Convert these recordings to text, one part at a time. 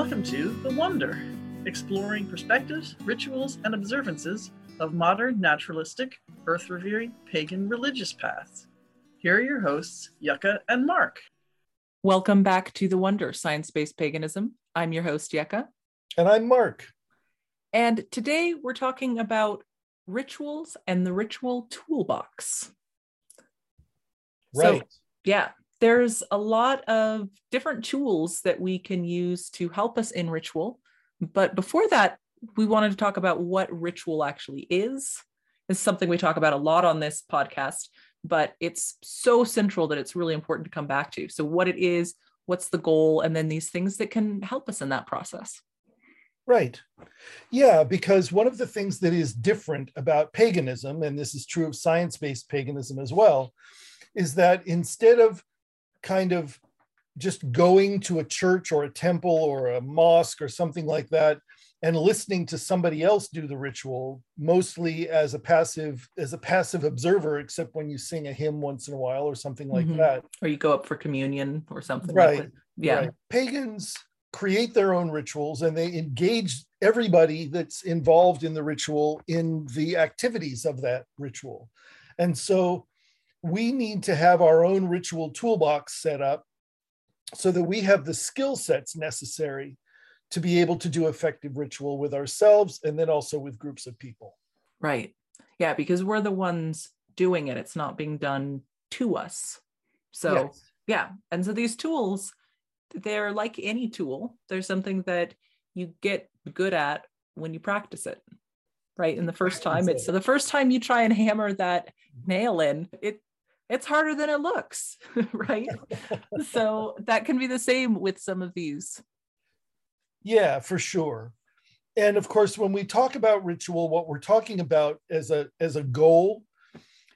Welcome to The Wonder, exploring perspectives, rituals, and observances of modern, naturalistic, earth revering, pagan religious paths. Here are your hosts, Yucca and Mark. Welcome back to The Wonder, Science Based Paganism. I'm your host, Yucca. And I'm Mark. And today we're talking about rituals and the ritual toolbox. Right. So, yeah, there's a lot of different tools that we can use to help us in ritual. But before that, we wanted to talk about what ritual actually is. It's something we talk about a lot on this podcast, but it's so central that it's really important to come back to. So, what it is, what's the goal, and then these things that can help us in that process. Right. Yeah, because one of the things that is different about paganism, and this is true of science based paganism as well, is that instead of kind of just going to a church or a temple or a mosque or something like that and listening to somebody else do the ritual mostly as a passive as a passive observer except when you sing a hymn once in a while or something like Mhm. that Or you go up for communion or something Right, like. Yeah. Right. pagans create their own rituals and they engage everybody that's involved in the ritual in the activities of that ritual and so we need to have our own ritual toolbox set up so that we have the skill sets necessary to be able to do effective ritual with ourselves and then also with groups of people Right. Yeah, because we're the ones doing it. It's not being done to us. So, Yes. yeah. And so these tools, they're like any tool. They're something that you get good at when you practice it. Right. And the first time it's so the first time you try and hammer that nail in, it it's harder than it looks. right. so that can be the same with some of these. Yeah, for sure. And of course, when we talk about ritual, what we're talking about as a as a goal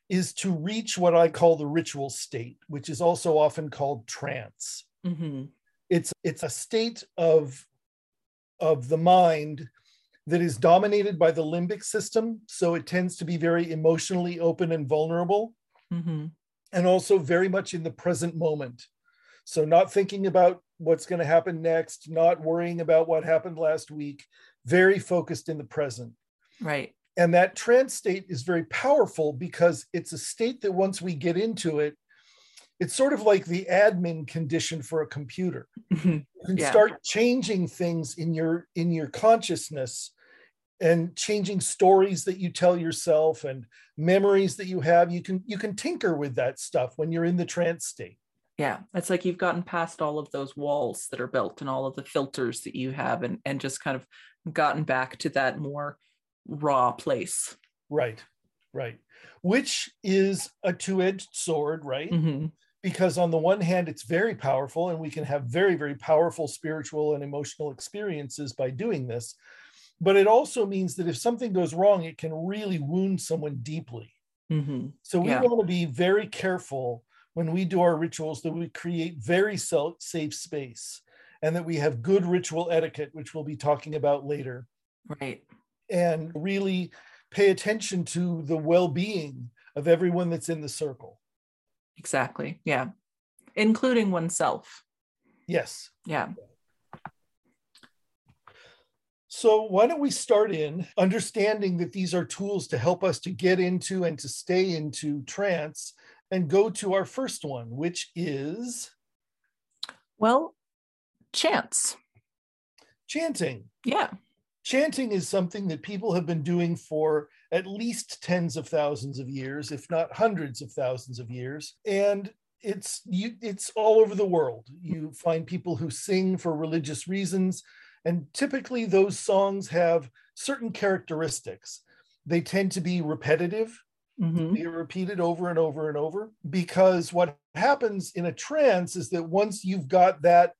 is to reach what I call the ritual state, which is also often called trance. Mhm. It's it's a state of of the mind that is dominated by the limbic system, so it tends to be very emotionally open and vulnerable Mhm. And also very much in the present moment. So, not thinking about what's going to happen next, not worrying about what happened last week, very focused in the present. Right. And that trance state is very powerful because it's a state that once we get into it, it's sort of like the admin condition for a computer. Mhm. You can Yeah. start changing things in your in your consciousness and changing stories that you tell yourself and memories that you have you can you can tinker with that stuff when you're in the trance state. Yeah it's like you've gotten past all of those walls that are built and all of the filters that you have and and just kind of gotten back to that more raw place. Right right. Which is a two-edged sword right? Mhm. because on the one hand it's very powerful and we can have very very powerful spiritual and emotional experiences by doing this but it also means that if something goes wrong it can really wound someone deeply Mhm. So we Yeah. want to be very careful when we do our rituals that we create very self safe space and that we have good ritual etiquette, which we'll be talking about later, right and really pay attention to the well being of everyone that's in the circle. exactly yeah including oneself Yes. yeah So why don't we start in understanding that these are tools to help us to get into and to stay into trance and go to our first one, which is well chance. Chanting. yeah. Chanting is something that people have been doing for at least tens of thousands of years if not hundreds of thousands of years. And it's you it's all over the world. You find people who sing for religious reasons and typically those songs have certain characteristics they tend to be repetitive Mhm. be repeated over and over and over because what happens in a trance is that once you've got that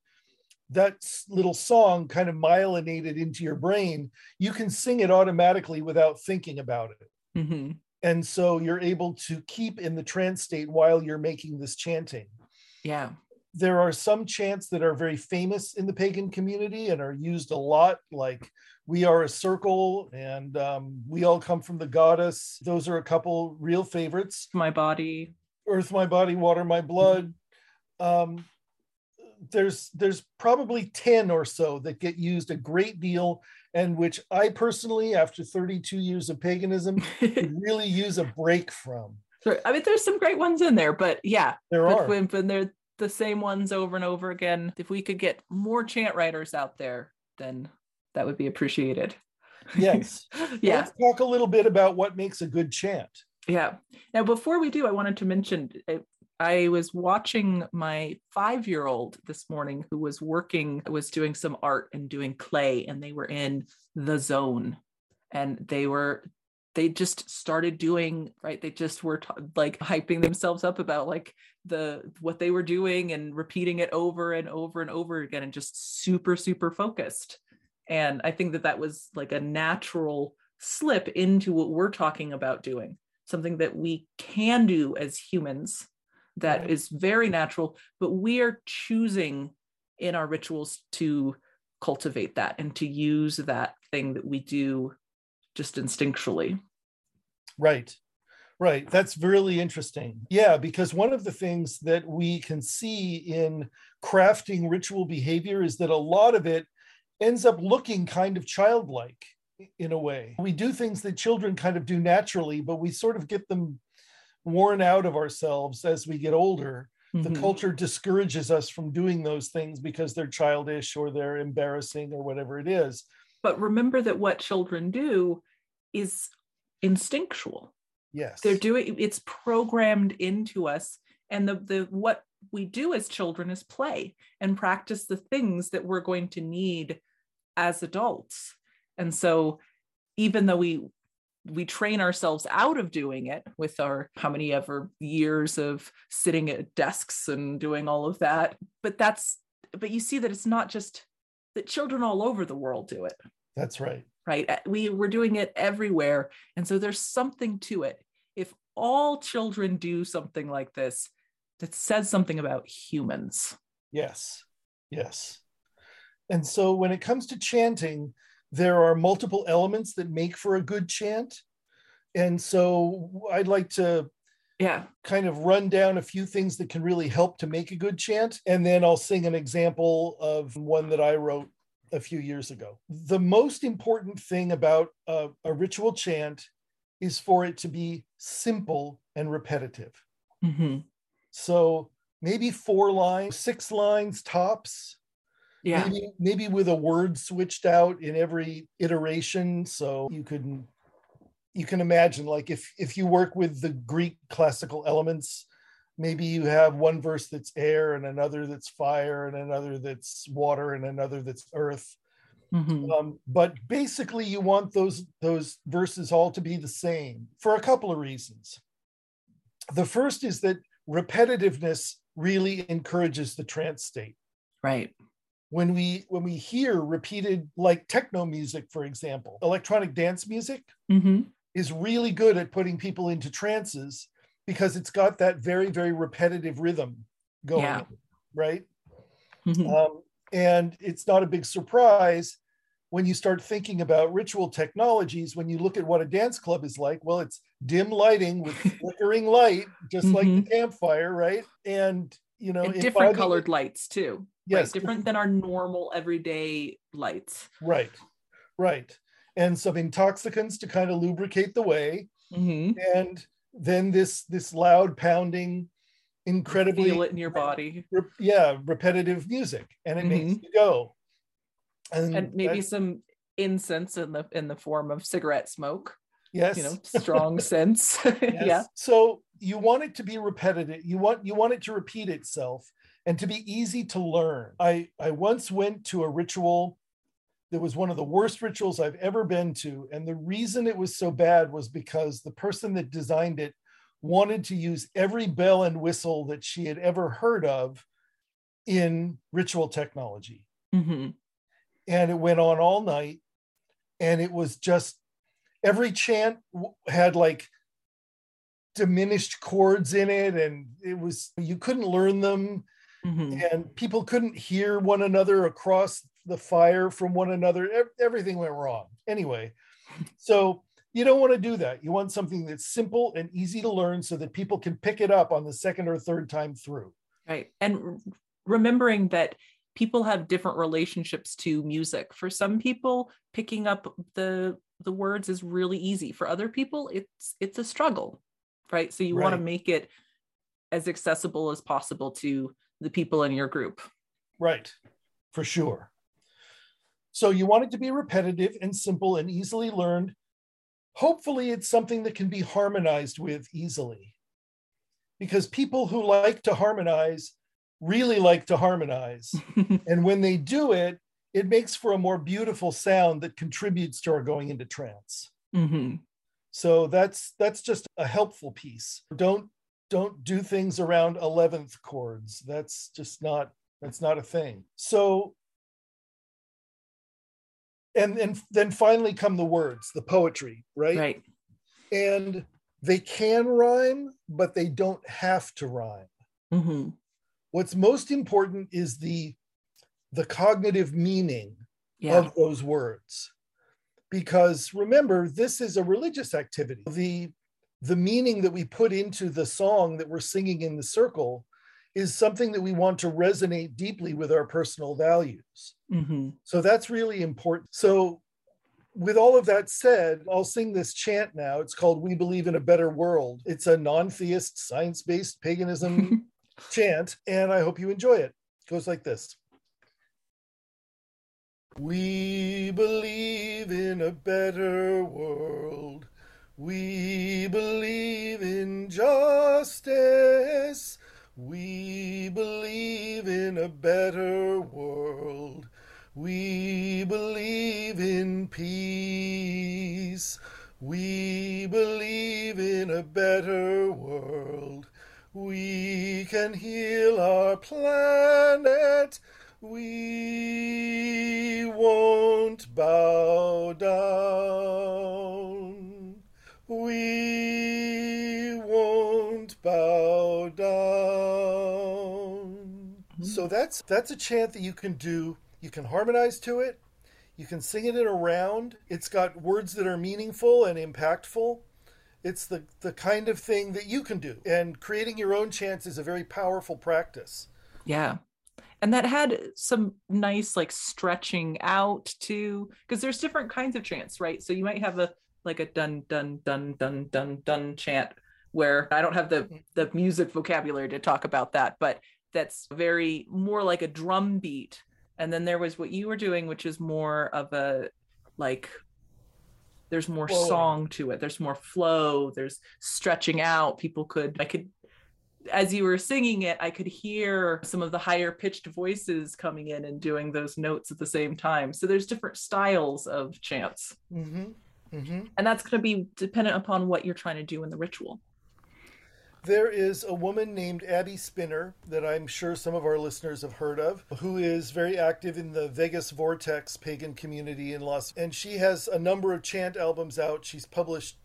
that little song kind of myelinated into your brain you can sing it automatically without thinking about it Mhm. and so you're able to keep in the trance state while you're making this chanting yeah there are some chants that are very famous in the pagan community and are used a lot like we are a circle and um, we all come from the goddess. Those are a couple real favorites. My body. Earth my body water my blood. Um, there's there's probably 10 or so that get used a great deal and which i personally after 32 years of paganism really use a break from. I mean there's some great ones in there but yeah. There but are. when, when they're the same ones over and over again. If we could get more chant writers out there then that would be appreciated. Yes. Yeah. let's talk a little bit about what makes a good chant. Yeah. Now before we do i wanted to mention I was watching my five year old this morning who was working, was doing some art and doing clay, and they were in the zone. And they were, they just started doing, right? They just were t- like hyping themselves up about like the, what they were doing and repeating it over and over and over again and just super, super focused. And I think that that was like a natural slip into what we're talking about doing, something that we can do as humans that right. is very natural, but we are choosing in our rituals to cultivate that and to use that thing that we do just instinctually. Right. Right. That's really interesting. Yeah, because one of the things that we can see in crafting ritual behavior is that a lot of it ends up looking kind of childlike in a way. We do things that children kind of do naturally, but we sort of get them worn out of ourselves as we get older. Mm-hmm. The culture discourages us from doing those things because they're childish or they're embarrassing or whatever it is. But remember that what children do is instinctual. Yes. They're doing it's programmed into us and the the what we do as children is play and practice the things that we're going to need as adults. And so even though we we train ourselves out of doing it with our how many ever years of sitting at desks and doing all of that but that's but you see that it's not just that children all over the world do it that's right. right? Uh, we we're doing it everywhere. And so there's something to it. If all children do something like this that says something about humans. Yes. Yes. And so when it comes to chanting there are multiple elements that make for a good chant. And so I'd like to yeah kind of run down a few things that can really help to make a good chant and then I'll sing an example of one that I wrote a few years ago. The most important thing about a, a ritual chant is for it to be simple and repetitive. Mm-hmm. So maybe four lines, six lines tops yeah maybe, maybe with a word switched out in every iteration so you can you can imagine like if if you work with the greek classical elements maybe you have one verse that's air and another that's fire and another that's water and another that's earth mm-hmm. um, but basically you want those those verses all to be the same for a couple of reasons the first is that repetitiveness really encourages the trance state right when we when we hear repeated like techno music for example electronic dance music mm-hmm. Is really good at putting people into trances because it's got that very very repetitive rhythm going yeah. right mm-hmm. um, and it's not a big surprise when you start thinking about ritual technologies when you look at what a dance club is like well it's dim lighting with flickering light just mm-hmm. like the campfire right and you know and different colored lights too yes right? different than our normal everyday lights right right and some intoxicants to kind of lubricate the way. Mm-hmm. and then this this loud pounding incredibly feel it in your body. re- yeah repetitive music and it mm-hmm. makes you go. And, and maybe some incense in the in the form of cigarette smoke. Yes. You know strong sense yes. yeah. So you want it to be repetitive. You want you want it to repeat itself and to be easy to learn. I i once went to a ritual that was one of the worst rituals i've ever been to. And the reason it was so bad was because the person that designed it wanted to use every bell and whistle that she had ever heard of in ritual technology. Mm-hmm. and it went on all night. And it was just every chant had like diminished chords in it. And it was you couldn't learn them. Mm-hmm. and people couldn't hear one another across the fire from one another everything went wrong anyway so you don't want to do that you want something that's simple and easy to learn so that people can pick it up on the second or third time through right and remembering that people have different relationships to music. For some people, picking up the the words is really easy. For other people, it's it's a struggle, right? So you right. want to make it as accessible as possible to the people in your group. Right. For sure. So you want it to be repetitive and simple and easily learned. Hopefully, it's something that can be harmonized with easily. Because people who like to harmonize really like to harmonize. and when they do it, it makes for a more beautiful sound that contributes to our going into trance. Mm-hmm. So that's that's just a helpful piece. Don't don't do things around 11th chords. That's just not that's not a thing. So and and then finally come the words, the poetry, right? Right. And they can rhyme, but they don't have to rhyme. Mm-hmm. What's most important is the the cognitive meaning yeah. of those words. Because remember, this is a religious activity. The the meaning that we put into the song that we're singing in the circle is something that we want to resonate deeply with our personal values. Mm-hmm. So that's really important. So, with all of that said, I'll sing this chant now. It's called We Believe in a Better World. It's a non theist, science based paganism chant, and I hope you enjoy it. It goes like this We believe in a better world. We believe in justice. We believe in a better world. We believe in peace. We believe in a better world. We can heal our planet. We won't bow down. That's that's a chant that you can do. You can harmonize to it. You can sing it in a round. It's got words that are meaningful and impactful it's the, the kind of thing that you can do. And creating your own chants is a very powerful practice. Yeah. And that had some nice like stretching out too, because there's different kinds of chants, right? So you might have a like a dun dun dun dun dun dun chant where I don't have the mm-hmm. the music vocabulary to talk about that, but that's very more like a drum beat. And then there was what you were doing, which is more of a like there's more Whoa. song to it there's more flow there's stretching out people could i could as you were singing it i could hear some of the higher pitched voices coming in and doing those notes at the same time so there's different styles of chants mm-hmm. Mm-hmm. and that's going to be dependent upon what you're trying to do in the ritual there is a woman named Abby Spinner that I'm sure some of our listeners have heard of, who is very active in the Vegas Vortex pagan community in Los. And she has a number of chant albums out. She's published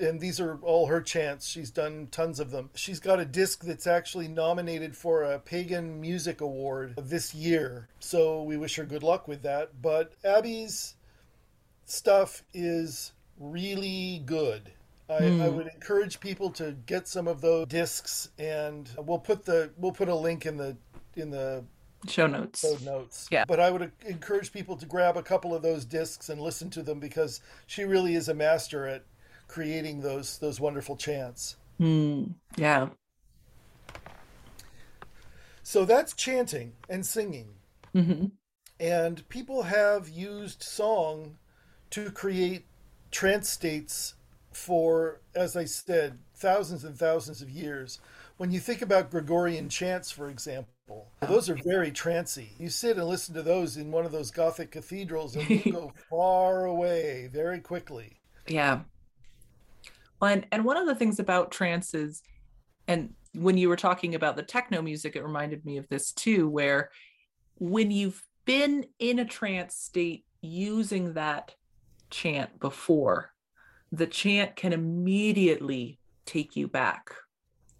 and these are all her chants. She's done tons of them. She's got a disc that's actually nominated for a Pagan Music Award this year. So we wish her good luck with that. But Abby's stuff is really good. I, mm. I, hmm. would encourage people to get some of those discs, and we'll put the we'll put a link in the in the show notes. Show notes. Yeah. But I would encourage people to grab a couple of those discs and listen to them because she really is a master at creating those those wonderful chants. Mm. Yeah. So that's chanting and singing. Mm-hmm. And people have used song to create trance states for, as I said, thousands and thousands of years. When you think about Gregorian chants, for example, those are very trancy. You sit and listen to those in one of those Gothic cathedrals and you go far away very quickly. Yeah. Well, And and one of the things about trance is, and when you were talking about the techno music, it reminded me of this too, where when you've been in a trance state using that chant before, the chant can immediately take you back.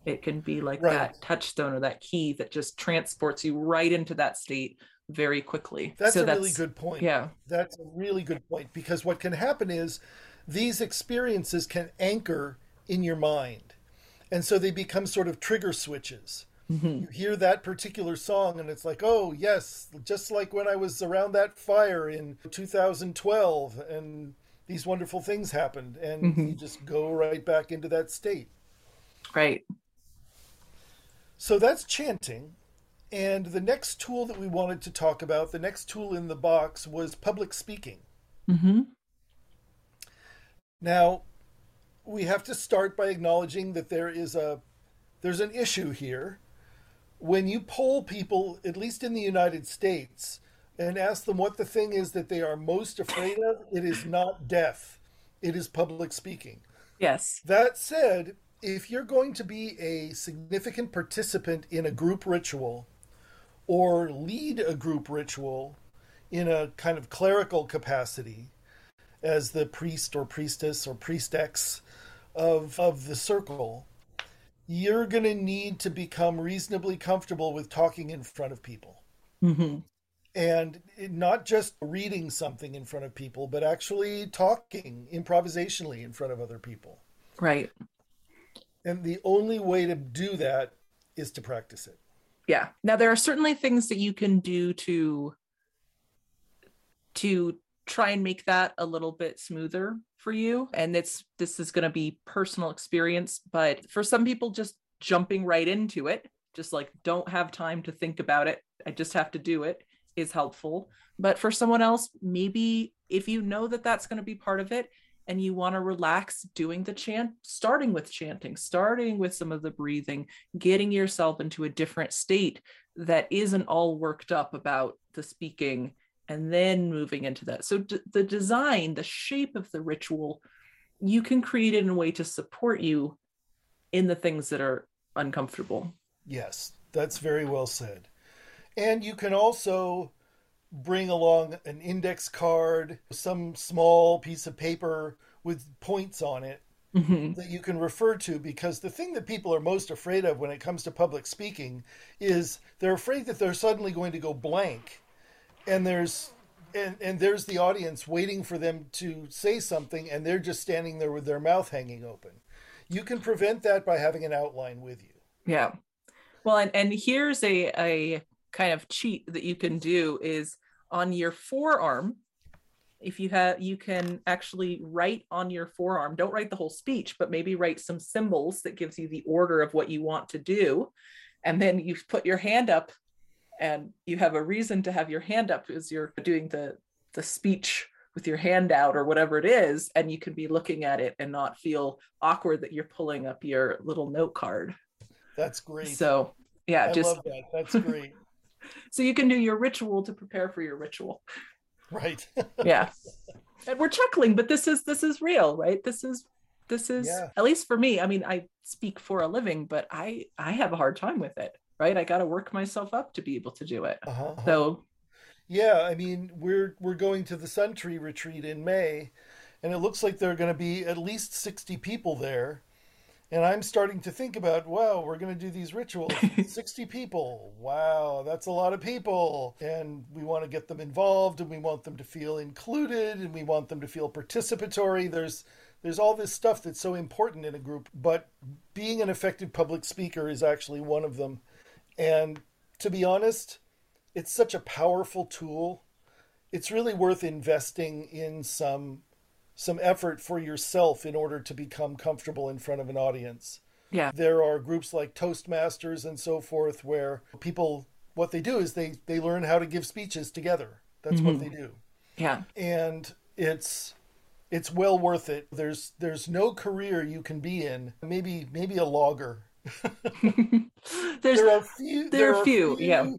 It can be like right. that touchstone or that key that just transports you right into that state very quickly. That's so a that's, really good point. Yeah. That's a really good point because what can happen is these experiences can anchor in your mind. And so they become sort of trigger switches. Mm-hmm. You hear that particular song, and it's like, oh, yes, just like when I was around that fire in 2012, and these wonderful things happened. And mm-hmm. you just go right back into that state. Right. So that's chanting. And the next tool that we wanted to talk about, the next tool in the box, was public speaking. Mm-hmm. Now, we have to start by acknowledging that there is a there's an issue here. When you poll people, at least in the United States, and ask them what the thing is that they are most afraid of, it is not death. It is public speaking. Yes. That said, if you're going to be a significant participant in a group ritual or lead a group ritual in a kind of clerical capacity as the priest or priestess or priestess of, of the circle, you're going to need to become reasonably comfortable with talking in front of people. Mm-hmm. And not just reading something in front of people, but actually talking improvisationally in front of other people. Right. And the only way to do that is to practice it. Yeah. Now there are certainly things that you can do to to try and make that a little bit smoother for you and it's this is going to be personal experience but for some people just jumping right into it just like don't have time to think about it i just have to do it is helpful but for someone else maybe if you know that that's going to be part of it and you want to relax doing the chant starting with chanting starting with some of the breathing getting yourself into a different state that isn't all worked up about the speaking and then moving into that. So d- the design, the shape of the ritual, you can create it in a way to support you in the things that are uncomfortable. Yes, that's very well said. And you can also bring along an index card, some small piece of paper with points on it mm-hmm. that you can refer to because the thing that people are most afraid of when it comes to public speaking is they're afraid that they're suddenly going to go blank. And there's and and there's the audience waiting for them to say something and they're just standing there with their mouth hanging open. You can prevent that by having an outline with you. Yeah. Well and, and here's a a kind of cheat that you can do is on your forearm if you have you can actually write on your forearm don't write the whole speech but maybe write some symbols that gives you the order of what you want to do. And then you put your hand up and you have a reason to have your hand up as you're doing the the speech with your hand out or whatever it is and you can be looking at it and not feel awkward that you're pulling up your little note card. That's great. So yeah I just love that. That's great so you can do your ritual to prepare for your ritual right yeah and we're chuckling but this is this is real right this is this is yeah. at least for me i mean i speak for a living but i i have a hard time with it right? I got to work myself up to be able to do it. Uh-huh, uh-huh. So, yeah, I mean, we're we're going to the Sun Tree retreat in May, and it looks like there are going to be at least sixty people there. And I'm starting to think about, wow, we're going to do these rituals. 60 people. Wow, that's a lot of people. And we want to get them involved and we want them to feel included and we want them to feel participatory. There's there's all this stuff that's so important in a group, but being an effective public speaker is actually one of them. And to be honest, it's such a powerful tool. It's really worth investing in some some effort for yourself in order to become comfortable in front of an audience. Yeah. There are groups like Toastmasters and so forth where people what they do is they they learn how to give speeches together. That's mm-hmm. what they do. Yeah. And it's it's well worth it. There's there's no career you can be in. Maybe maybe a logger there are few. There, are few, few, yeah.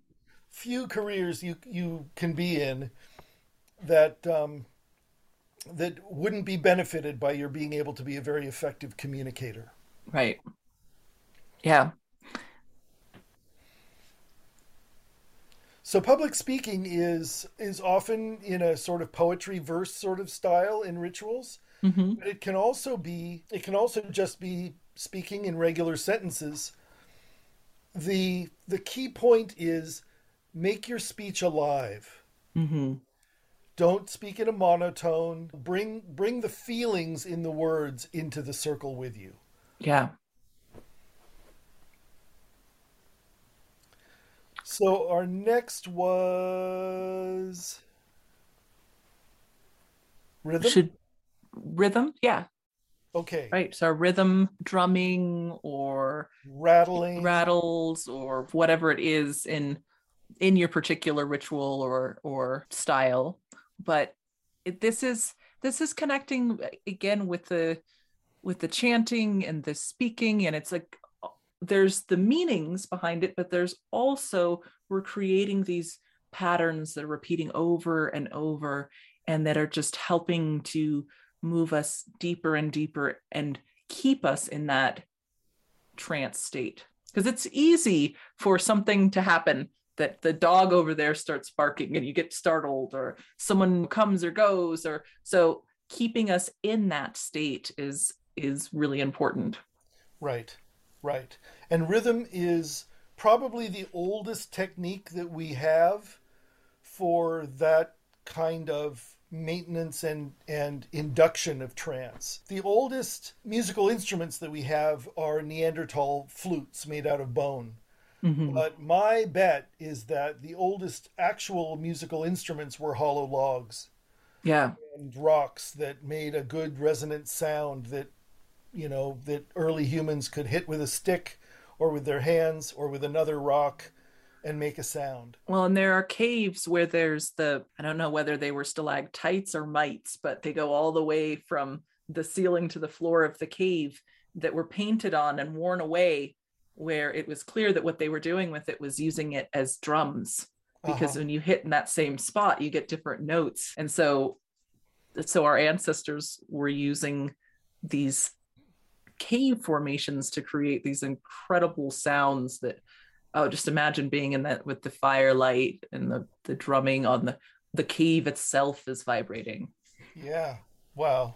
Few careers you you can be in that um, that wouldn't be benefited by your being able to be a very effective communicator. Right. Yeah. So public speaking is is often in a sort of poetry verse sort of style in rituals. Mm-hmm. But it can also be it can also just be speaking in regular sentences, the the key point is make your speech alive. Mm-hmm. Don't speak in a monotone. Bring bring the feelings in the words into the circle with you. Yeah. So our next was rhythm. Should rhythm? Yeah. Okay. Right. So rhythm, drumming, or Rattling. rattles, or whatever it is in in your particular ritual or or style. But it, this is this is connecting uh, again with the with the chanting and the speaking, and it's like uh, there's the meanings behind it, but there's also we're creating these patterns that are repeating over and over and that are just helping to move us deeper and deeper and keep us in that trance state. Because it's easy for something to happen that the dog over there starts barking and you get startled or someone comes or goes or so keeping us in that state is is really important Right. Right. And rhythm is probably the oldest technique that we have for that kind of maintenance and, and induction of trance. The oldest musical instruments that we have are Neanderthal flutes made out of bone. Mhm. But my bet is that the oldest actual musical instruments were hollow logs yeah and rocks that made a good resonant sound that you know that early humans could hit with a stick or with their hands or with another rock and make a sound. Well, and there are caves where there's the, I don't know whether they were stalactites or mites, but they go all the way from the ceiling to the floor of the cave that were painted on and worn away, where it was clear that what they were doing with it was using it as drums. Because Uh-huh. when you hit in that same spot, you get different notes. And so, so our ancestors were using these cave formations to create these incredible sounds that oh just imagine being in that with the firelight and the the drumming on the the cave itself is vibrating Yeah. Wow.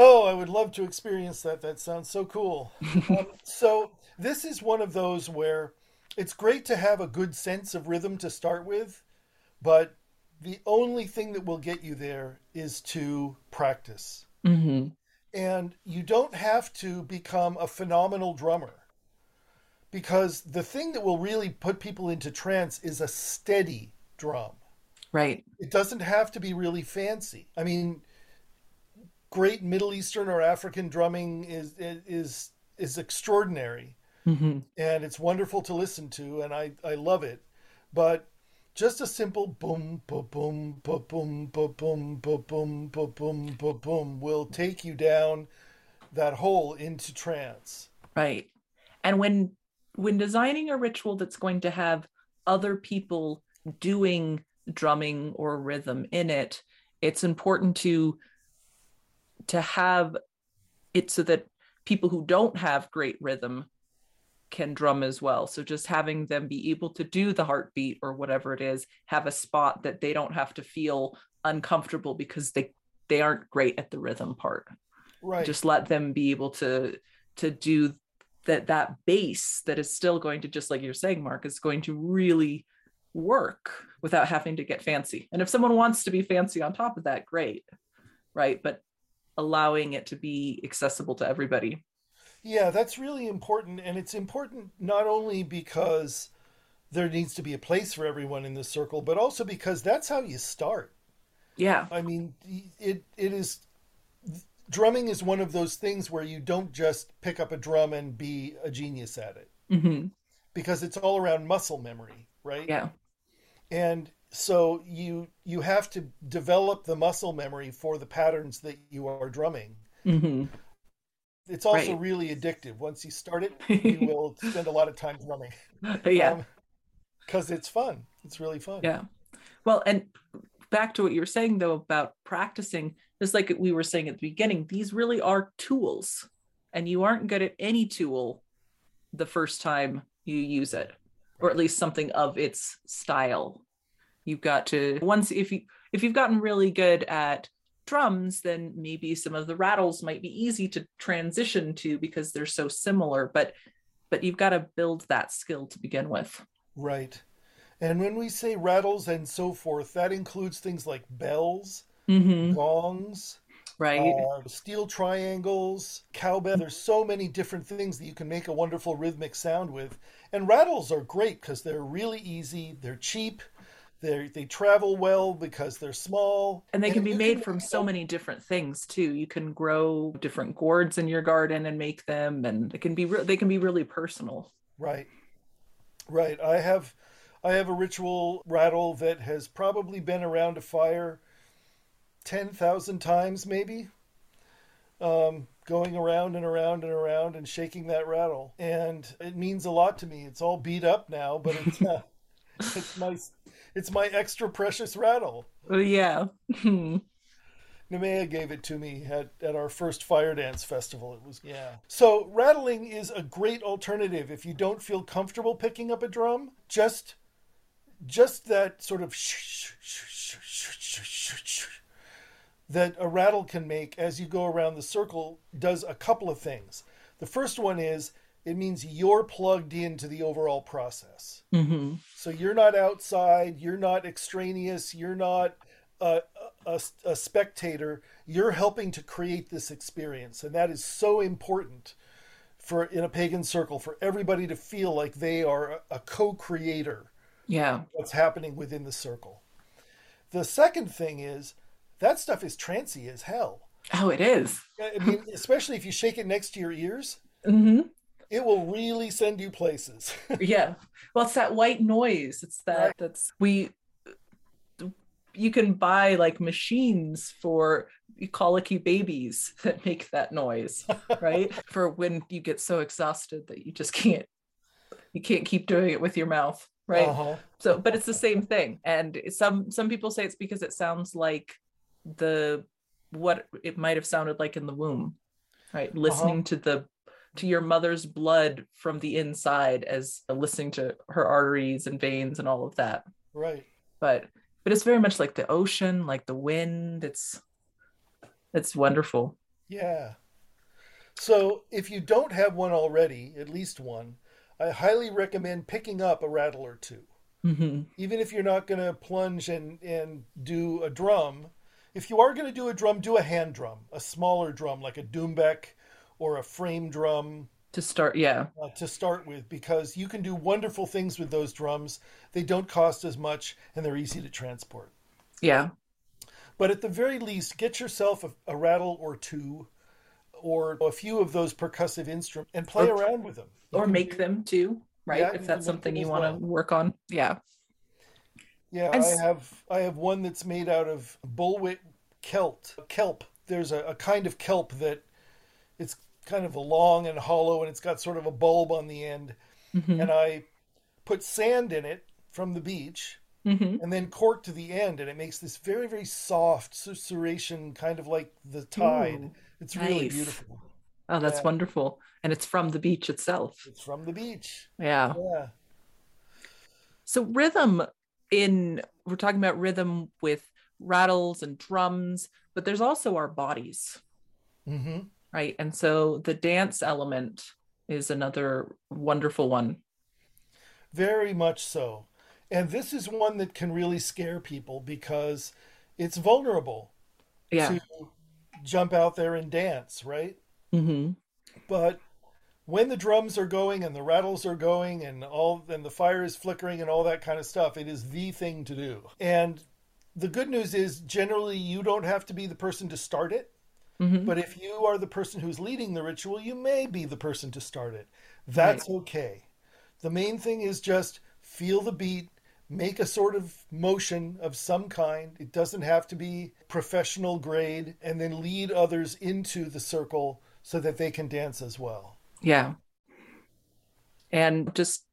Oh, I would love to experience that. That sounds so cool. um, so, this is one of those where it's great to have a good sense of rhythm to start with, but the only thing that will get you there is to practice. mm-hmm. And you don't have to become a phenomenal drummer because the thing that will really put people into trance is a steady drum. right It doesn't have to be really fancy. I mean, great Middle Eastern or African drumming is is is extraordinary mm-hmm. and it's wonderful to listen to and I I love it. But just a simple boom boom ba boom ba boom ba boom ba boom ba boom will take you down that hole into trance. right and when when designing a ritual that's going to have other people doing drumming or rhythm in it it's important to to have it so that people who don't have great rhythm can drum as well. So just having them be able to do the heartbeat or whatever it is have a spot that they don't have to feel uncomfortable because they they aren't great at the rhythm part. Right. just let them be able to to do that that base that is still going to just like you're saying mark is going to really work without having to get fancy. And if someone wants to be fancy on top of that great right? But allowing it to be accessible to everybody Yeah, that's really important. And it's important not only because there needs to be a place for everyone in this circle, but also because that's how you start. yeah I mean, it it is drumming is one of those things where you don't just pick up a drum and be a genius at it hmm because it's all around muscle memory, right? yeah And so you you have to develop the muscle memory for the patterns that you are drumming. hmm It's also Right. really addictive. Once you start it, you will spend a lot of time drumming. yeah because it's fun. It's really fun. Yeah. Well, and back to what you were saying though about practicing, just like we were saying at the beginning, these really are tools, and you aren't good at any tool the first time you use it, or at least something of its style. You've got to once if you if you've gotten really good at drums, then maybe some of the rattles might be easy to transition to because they're so similar, but but you've got to build that skill to begin with. Right. And when we say rattles and so forth, that includes things like bells, Mm-hmm. gongs, right uh, steel triangles, cowbell. There's so many different things that you can make a wonderful rhythmic sound with. And rattles are great because they're really easy, they're cheap, they they travel well because they're small, and they can be you made from so many different things too. You can grow different gourds in your garden and make them, and it can be re- they can be really personal. Right, right. I have I have a ritual rattle that has probably been around a fire ten thousand times, maybe. Um, going around and around and around and shaking that rattle, and it means a lot to me. It's all beat up now, but it's uh, it's my it's my extra precious rattle. Oh yeah. Nemea gave it to me at, at our first fire dance festival. It was yeah. So rattling is a great alternative if you don't feel comfortable picking up a drum. Just just that sort of that a rattle can make as you go around the circle does a couple of things. The first one is it means you're plugged into the overall process. Mm-hmm. So you're not outside, you're not extraneous, you're not a, a, a, spectator. You're helping to create this experience, and that is so important for in a pagan circle for everybody to feel like they are a, co-creator. Yeah, what's happening within the circle. The second thing is that stuff is trancy as hell. Oh, it is. I mean, especially if you shake it next to your ears. Mm-hmm it will really send you places. yeah. Well, it's that white noise. It's that right. that's we you can buy like machines for colicky babies that make that noise, right? for when you get so exhausted that you just can't you can't keep doing it with your mouth, right? Uh-huh. So, but it's the same thing. And some some people say it's because it sounds like the what it might have sounded like in the womb, right? Listening uh-huh. to the to your mother's blood from the inside as listening to her arteries and veins and all of that. Right. But but it's very much like the ocean, like the wind. It's it's wonderful. Yeah. So if you don't have one already, at least one, I highly recommend picking up a rattle or 2 mm-hmm. Even if you're not going to plunge and, and do a drum, if you are going to do a drum, do a hand drum, a smaller drum like a doumbek or a frame drum to start yeah. uh, to start with because you can do wonderful things with those drums. They don't cost as much and they're easy to transport. Yeah. But at the very least get yourself a, a rattle or two or a few of those percussive instruments and play or, around with them. You or make do, them too right? Yeah, if that's something you want to well. work on yeah. Yeah i have i have one that's made out of bullwhip kelp kelp. There's a, a kind of kelp that it's kind of long and hollow and it's got sort of a bulb on the end. Mm-hmm. And I put sand in it from the beach mm-hmm. and then cork to the end and it makes this very, very soft susurration, kind of like the tide. Ooh, it's nice. really beautiful. Oh, that's yeah. wonderful. And it's from the beach itself. It's from the beach. Yeah. Yeah. So rhythm in we're talking about rhythm with rattles and drums, but there's also our bodies. Mm-hmm right and so the dance element is another wonderful one. Very much so. And this is one that can really scare people because it's vulnerable yeah. to jump out there and dance right? Mm-hmm. but when the drums are going and the rattles are going and all and the fire is flickering and all that kind of stuff it is the thing to do. And the good news is generally you don't have to be the person to start it Mm-hmm. But if you are the person who's leading the ritual, you may be the person to start it. That's right. okay. The main thing is just feel the beat, make a sort of motion of some kind. It doesn't have to be professional grade, and then lead others into the circle so that they can dance as well. Yeah. And just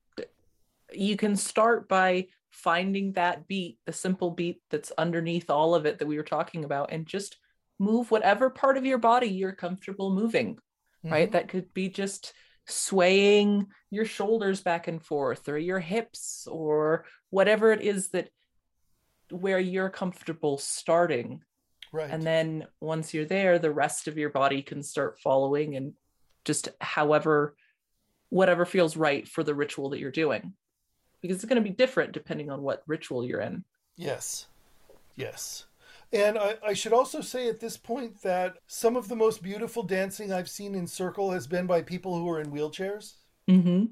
you can start by finding that beat, the simple beat that's underneath all of it that we were talking about, and just move whatever part of your body you're comfortable moving, mm-hmm. right? That could be just swaying your shoulders back and forth or your hips or whatever it is that where you're comfortable starting. Right. And then once you're there, the rest of your body can start following and just however, whatever feels right for the ritual that you're doing. Because it's going to be different depending on what ritual you're in. Yes. Yes. And I, I, should also say at this point that some of the most beautiful dancing I've seen in circle has been by people who are in wheelchairs. Mm-hmm.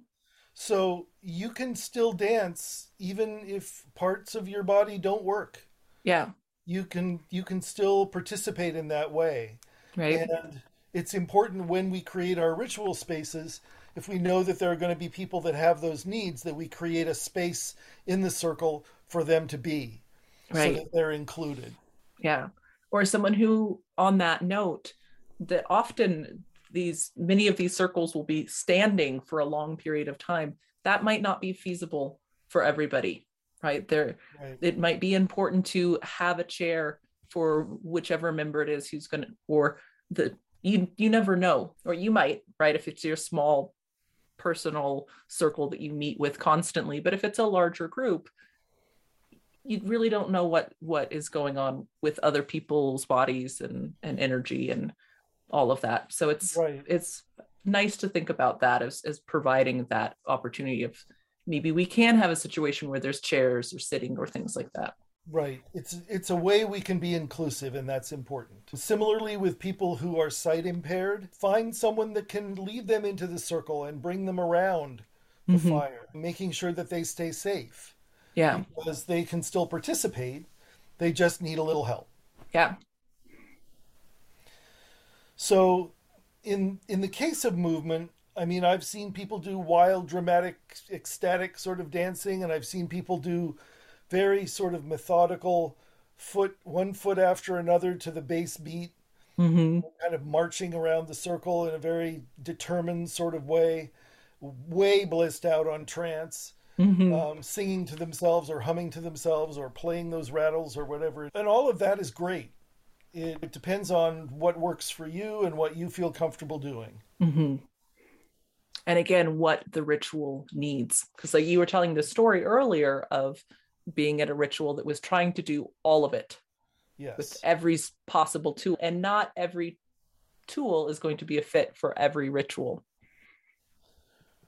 So you can still dance even if parts of your body don't work. Yeah. You can you can still participate in that way. Right. And it's important when we create our ritual spaces if we know that there are going to be people that have those needs that we create a space in the circle for them to be right. so that they're included yeah. Or someone who on that note that often these many of these circles will be standing for a long period of time. That might not be feasible for everybody right? There right. it might be important to have a chair for whichever member it is who's going to or the you you never know. Or you might right? If it's your small personal circle that you meet with constantly. But if it's a larger group you really don't know what what is going on with other people's bodies and and energy and all of that. So it's right. it's nice to think about that as as providing that opportunity of maybe we can have a situation where there's chairs or sitting or things like that. Right. It's it's a way we can be inclusive and that's important. Similarly with people who are sight impaired find someone that can lead them into the circle and bring them around the mm-hmm. fire making sure that they stay safe yeah. Because they can still participate. They just need a little help. Yeah. So in in the case of movement, I mean, I've seen people do wild, dramatic, ecstatic sort of dancing, and I've seen people do very sort of methodical foot one foot after another to the bass beat, mm-hmm. kind of marching around the circle in a very determined sort of way, way blissed out on trance mm-hmm. um, singing to themselves or humming to themselves or playing those rattles or whatever. And all of that is great. It, it depends on what works for you and what you feel comfortable doing. Mm-hmm. And again, what the ritual needs. Because, like you were telling the story earlier of being at a ritual that was trying to do all of it yes. with every possible tool, and not every tool is going to be a fit for every ritual.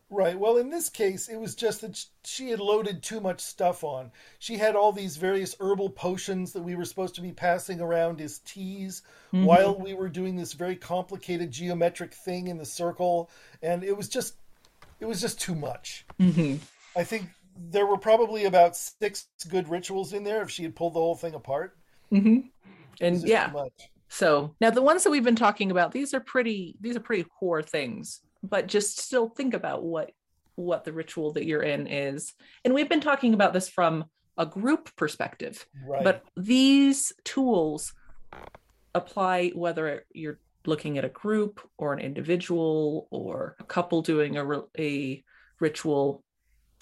Right. Well, in this case, it was just that she had loaded too much stuff on. She had all these various herbal potions that we were supposed to be passing around as teas mm-hmm. while we were doing this very complicated geometric thing in the circle, and it was just it was just too much. Mm-hmm. I think there were probably about six good rituals in there if she had pulled the whole thing apart. Mm-hmm. And yeah. So now the ones that we've been talking about, these are pretty these are pretty core things but just still think about what what the ritual that you're in is and we've been talking about this from a group perspective right. but these tools apply whether you're looking at a group or an individual or a couple doing a, a ritual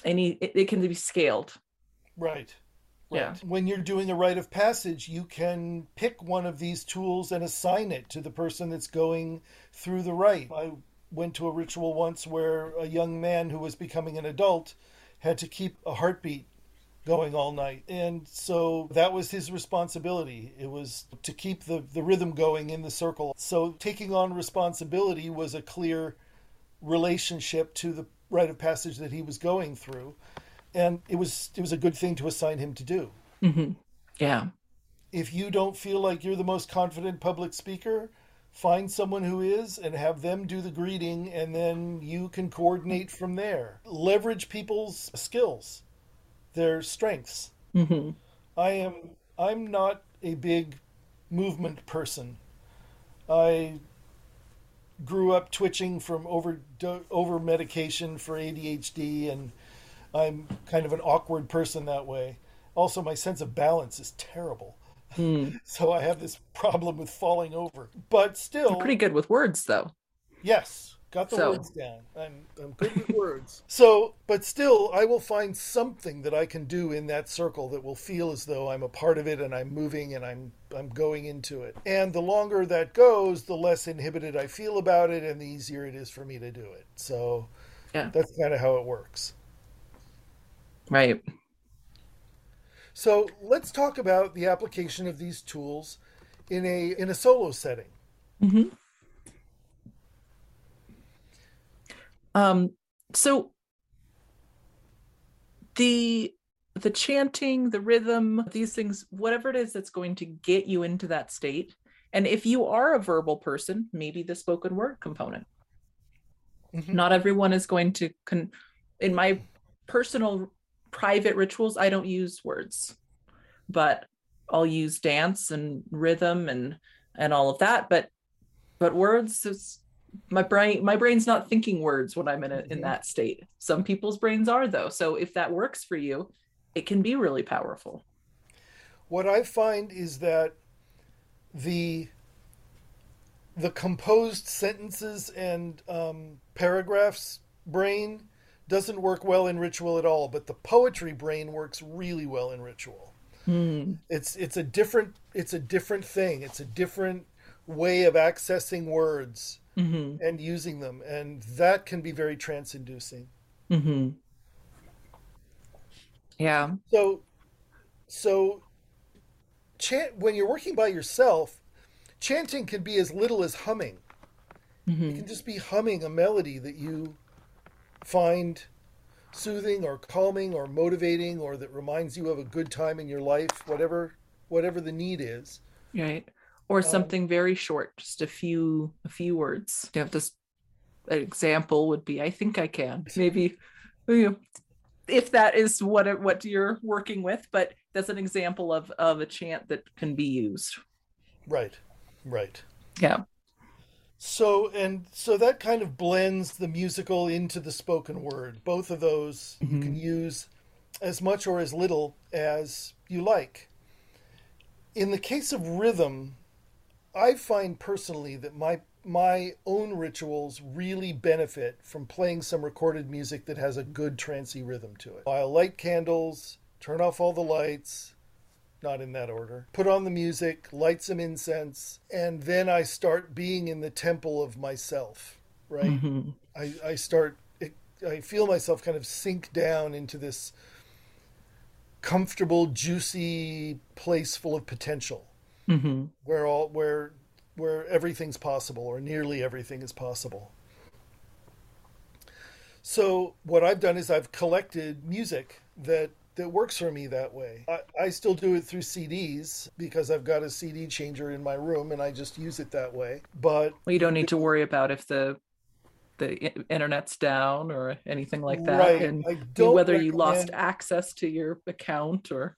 any it, it can be scaled right Right. Yeah. When you're doing a rite of passage, you can pick one of these tools and assign it to the person that's going through the rite. I went to a ritual once where a young man who was becoming an adult had to keep a heartbeat going all night. And so that was his responsibility. It was to keep the, the rhythm going in the circle. So taking on responsibility was a clear relationship to the rite of passage that he was going through. And it was it was a good thing to assign him to do. Mm-hmm. Yeah. If you don't feel like you're the most confident public speaker, find someone who is and have them do the greeting and then you can coordinate from there. Leverage people's skills their strengths. Mm-hmm. i am i'm not a big movement person. I grew up twitching from over over medication for adhd and i'm kind of an awkward person that way. Also my sense of balance is terrible Hmm. So I have this problem with falling over. But still You're pretty good with words though. Yes. Got the so. words down. I'm I'm good with words. So but still I will find something that I can do in that circle that will feel as though I'm a part of it and I'm moving and I'm I'm going into it. And the longer that goes, the less inhibited I feel about it and the easier it is for me to do it. So yeah. that's kind of how it works. Right. So let's talk about the application of these tools in a in a solo setting. Mm-hmm. Um, so the the chanting, the rhythm, these things, whatever it is that's going to get you into that state. And if you are a verbal person, maybe the spoken word component. Mm-hmm. Not everyone is going to con- in my personal private rituals, I don't use words, but I'll use dance and rhythm and and all of that. But but words is my brain my brain's not thinking words when I'm in a, in mm-hmm. that state. Some people's brains are though. So if that works for you, it can be really powerful. What I find is that the the composed sentences and um, paragraphs brain doesn't work well in ritual at all, but the poetry brain works really well in ritual. Hmm. It's it's a different it's a different thing. It's a different way of accessing words mm-hmm. and using them, and that can be very trance-inducing. Mm-hmm. Yeah. So, so chant when you're working by yourself, chanting can be as little as humming. Mm-hmm. It can just be humming a melody that you find soothing or calming or motivating or that reminds you of a good time in your life, whatever whatever the need is. Right. Or um, something very short, just a few a few words. You have this example would be I think I can. Maybe you know, if that is what it, what you're working with, but that's an example of of a chant that can be used. Right. Right. Yeah. So and so that kind of blends the musical into the spoken word. Both of those mm-hmm. you can use as much or as little as you like. In the case of rhythm, I find personally that my my own rituals really benefit from playing some recorded music that has a good trancy rhythm to it. I'll light candles, turn off all the lights, not in that order. Put on the music, light some incense, and then I start being in the temple of myself, right? Mm-hmm. I, I start, I feel myself kind of sink down into this comfortable, juicy place full of potential, mm-hmm. where all, where, where everything's possible, or nearly everything is possible. So what I've done is I've collected music that that works for me that way. I, I, still do it through CDs because I've got a CD changer in my room and I just use it that way. But well, you don't need to worry about if the the internet's down or anything like that, right. and whether recommend... you lost access to your account or.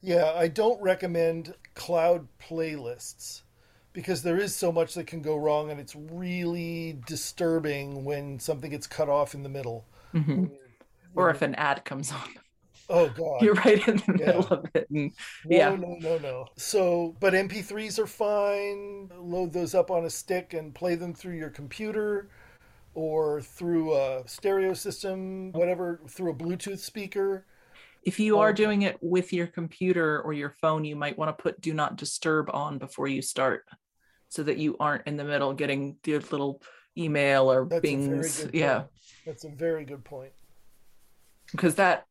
Yeah, I don't recommend cloud playlists because there is so much that can go wrong, and it's really disturbing when something gets cut off in the middle. Mm-hmm. or if an ad comes on. Oh god. You're right in the yeah. middle of it. And, no, yeah. no, no, no. So, but MP3s are fine. Load those up on a stick and play them through your computer or through a stereo system, whatever, through a Bluetooth speaker. If you are um, doing it with your computer or your phone, you might want to put do not disturb on before you start so that you aren't in the middle getting the little email or bings. Yeah. That's a very good point. Because that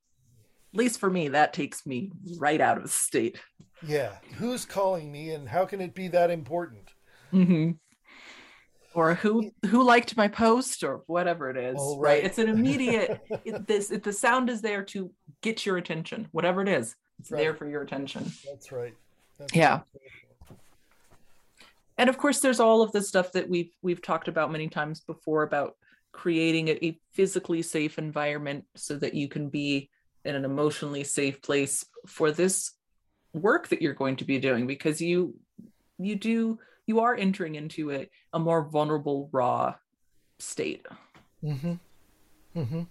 at least for me, that takes me right out of the state. Yeah. Who's calling me and how can it be that important? Mm-hmm. Or who who liked my post or whatever it is, oh, right. right. It's an immediate. it, this it, the sound is there to get your attention, whatever it is. It's right. there for your attention. That's right. That's yeah. Right. And of course, there's all of the stuff that we've we've talked about many times before about creating a, a physically safe environment so that you can be in an emotionally safe place for this work that you're going to be doing because you you do you are entering into a, a more vulnerable raw state mm-hmm. Mm-hmm.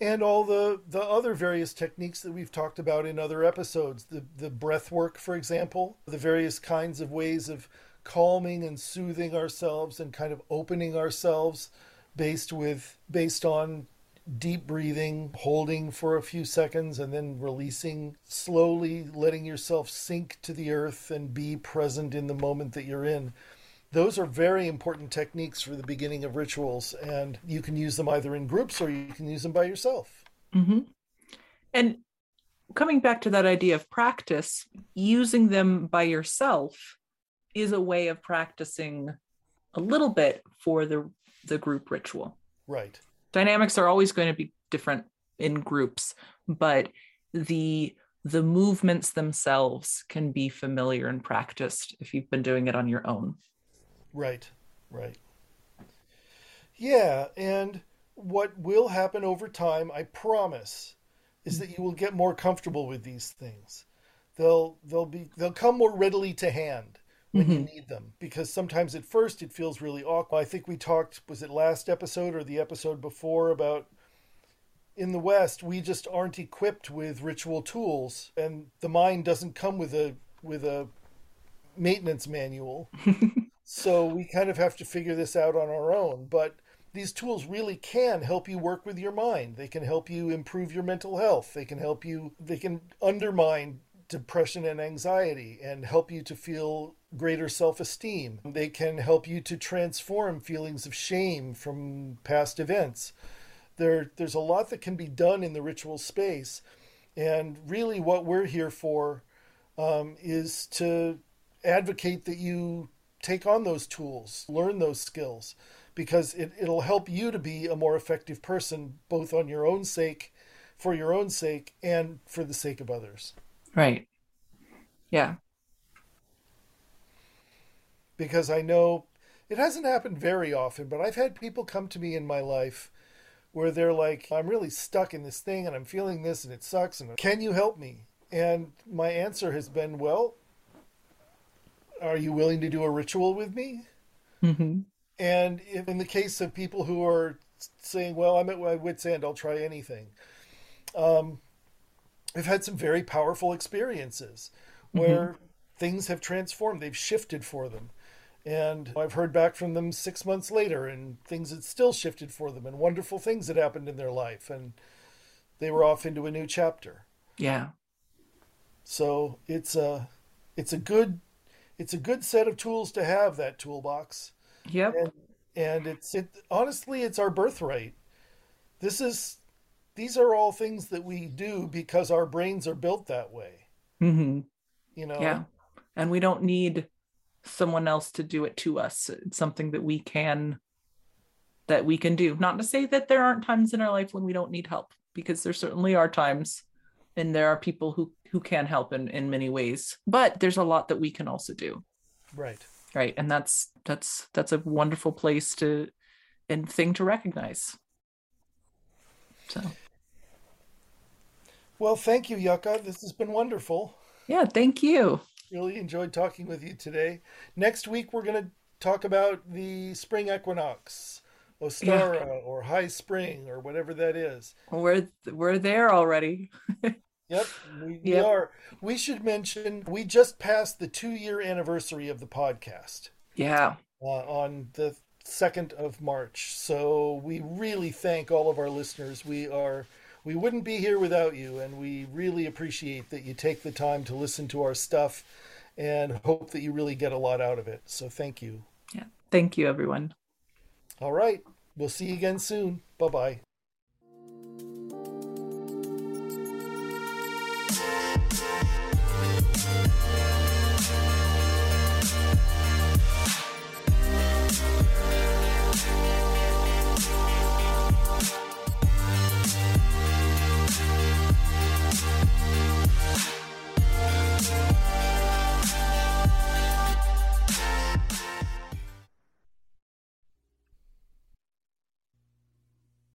and all the the other various techniques that we've talked about in other episodes the the breath work for example the various kinds of ways of calming and soothing ourselves and kind of opening ourselves based with based on deep breathing, holding for a few seconds, and then releasing, slowly letting yourself sink to the earth and be present in the moment that you're in. Those are very important techniques for the beginning of rituals, and you can use them either in groups or you can use them by yourself. Mm-hmm. And coming back to that idea of practice, using them by yourself is a way of practicing a little bit for the the group ritual. Right dynamics are always going to be different in groups but the the movements themselves can be familiar and practiced if you've been doing it on your own. Right, right. Yeah, and what will happen over time, I promise, is that you will get more comfortable with these things. They'll they'll be they'll come more readily to hand when mm-hmm. you need them because sometimes at first it feels really awkward. I think we talked was it last episode or the episode before about in the West we just aren't equipped with ritual tools and the mind doesn't come with a with a maintenance manual. so we kind of have to figure this out on our own, but these tools really can help you work with your mind. They can help you improve your mental health. They can help you they can undermine depression and anxiety and help you to feel greater self esteem. They can help you to transform feelings of shame from past events. There, there's a lot that can be done in the ritual space. And really, what we're here for um, is to advocate that you take on those tools, learn those skills, because it, it'll help you to be a more effective person, both on your own sake, for your own sake, and for the sake of others. Right. Yeah because I know it hasn't happened very often, but I've had people come to me in my life where they're like, I'm really stuck in this thing and I'm feeling this and it sucks and can you help me? And my answer has been, well, are you willing to do a ritual with me? Mm-hmm. And in the case of people who are saying, well, I'm at my wit's end, I'll try anything. Um, I've had some very powerful experiences where mm-hmm. things have transformed, they've shifted for them. And I've heard back from them six months later, and things had still shifted for them, and wonderful things had happened in their life, and they were off into a new chapter. Yeah. So it's a it's a good it's a good set of tools to have that toolbox. Yep. And, and it's it honestly it's our birthright. This is these are all things that we do because our brains are built that way. Mm-hmm. You know. Yeah. And we don't need someone else to do it to us. It's something that we can that we can do. Not to say that there aren't times in our life when we don't need help, because there certainly are times and there are people who who can help in in many ways. But there's a lot that we can also do. Right. Right. And that's that's that's a wonderful place to and thing to recognize. So well, thank you, Yucca. This has been wonderful. Yeah, thank you. Really enjoyed talking with you today. Next week, we're going to talk about the spring equinox, Ostara yeah. or High Spring or whatever that is. We're we're there already. yep, we, yep. we are. We should mention we just passed the two year anniversary of the podcast. Yeah. Uh, on the second of March. So we really thank all of our listeners. We are we wouldn't be here without you, and we really appreciate that you take the time to listen to our stuff and hope that you really get a lot out of it. So thank you. Yeah. Thank you, everyone. All right. We'll see you again soon. Bye bye.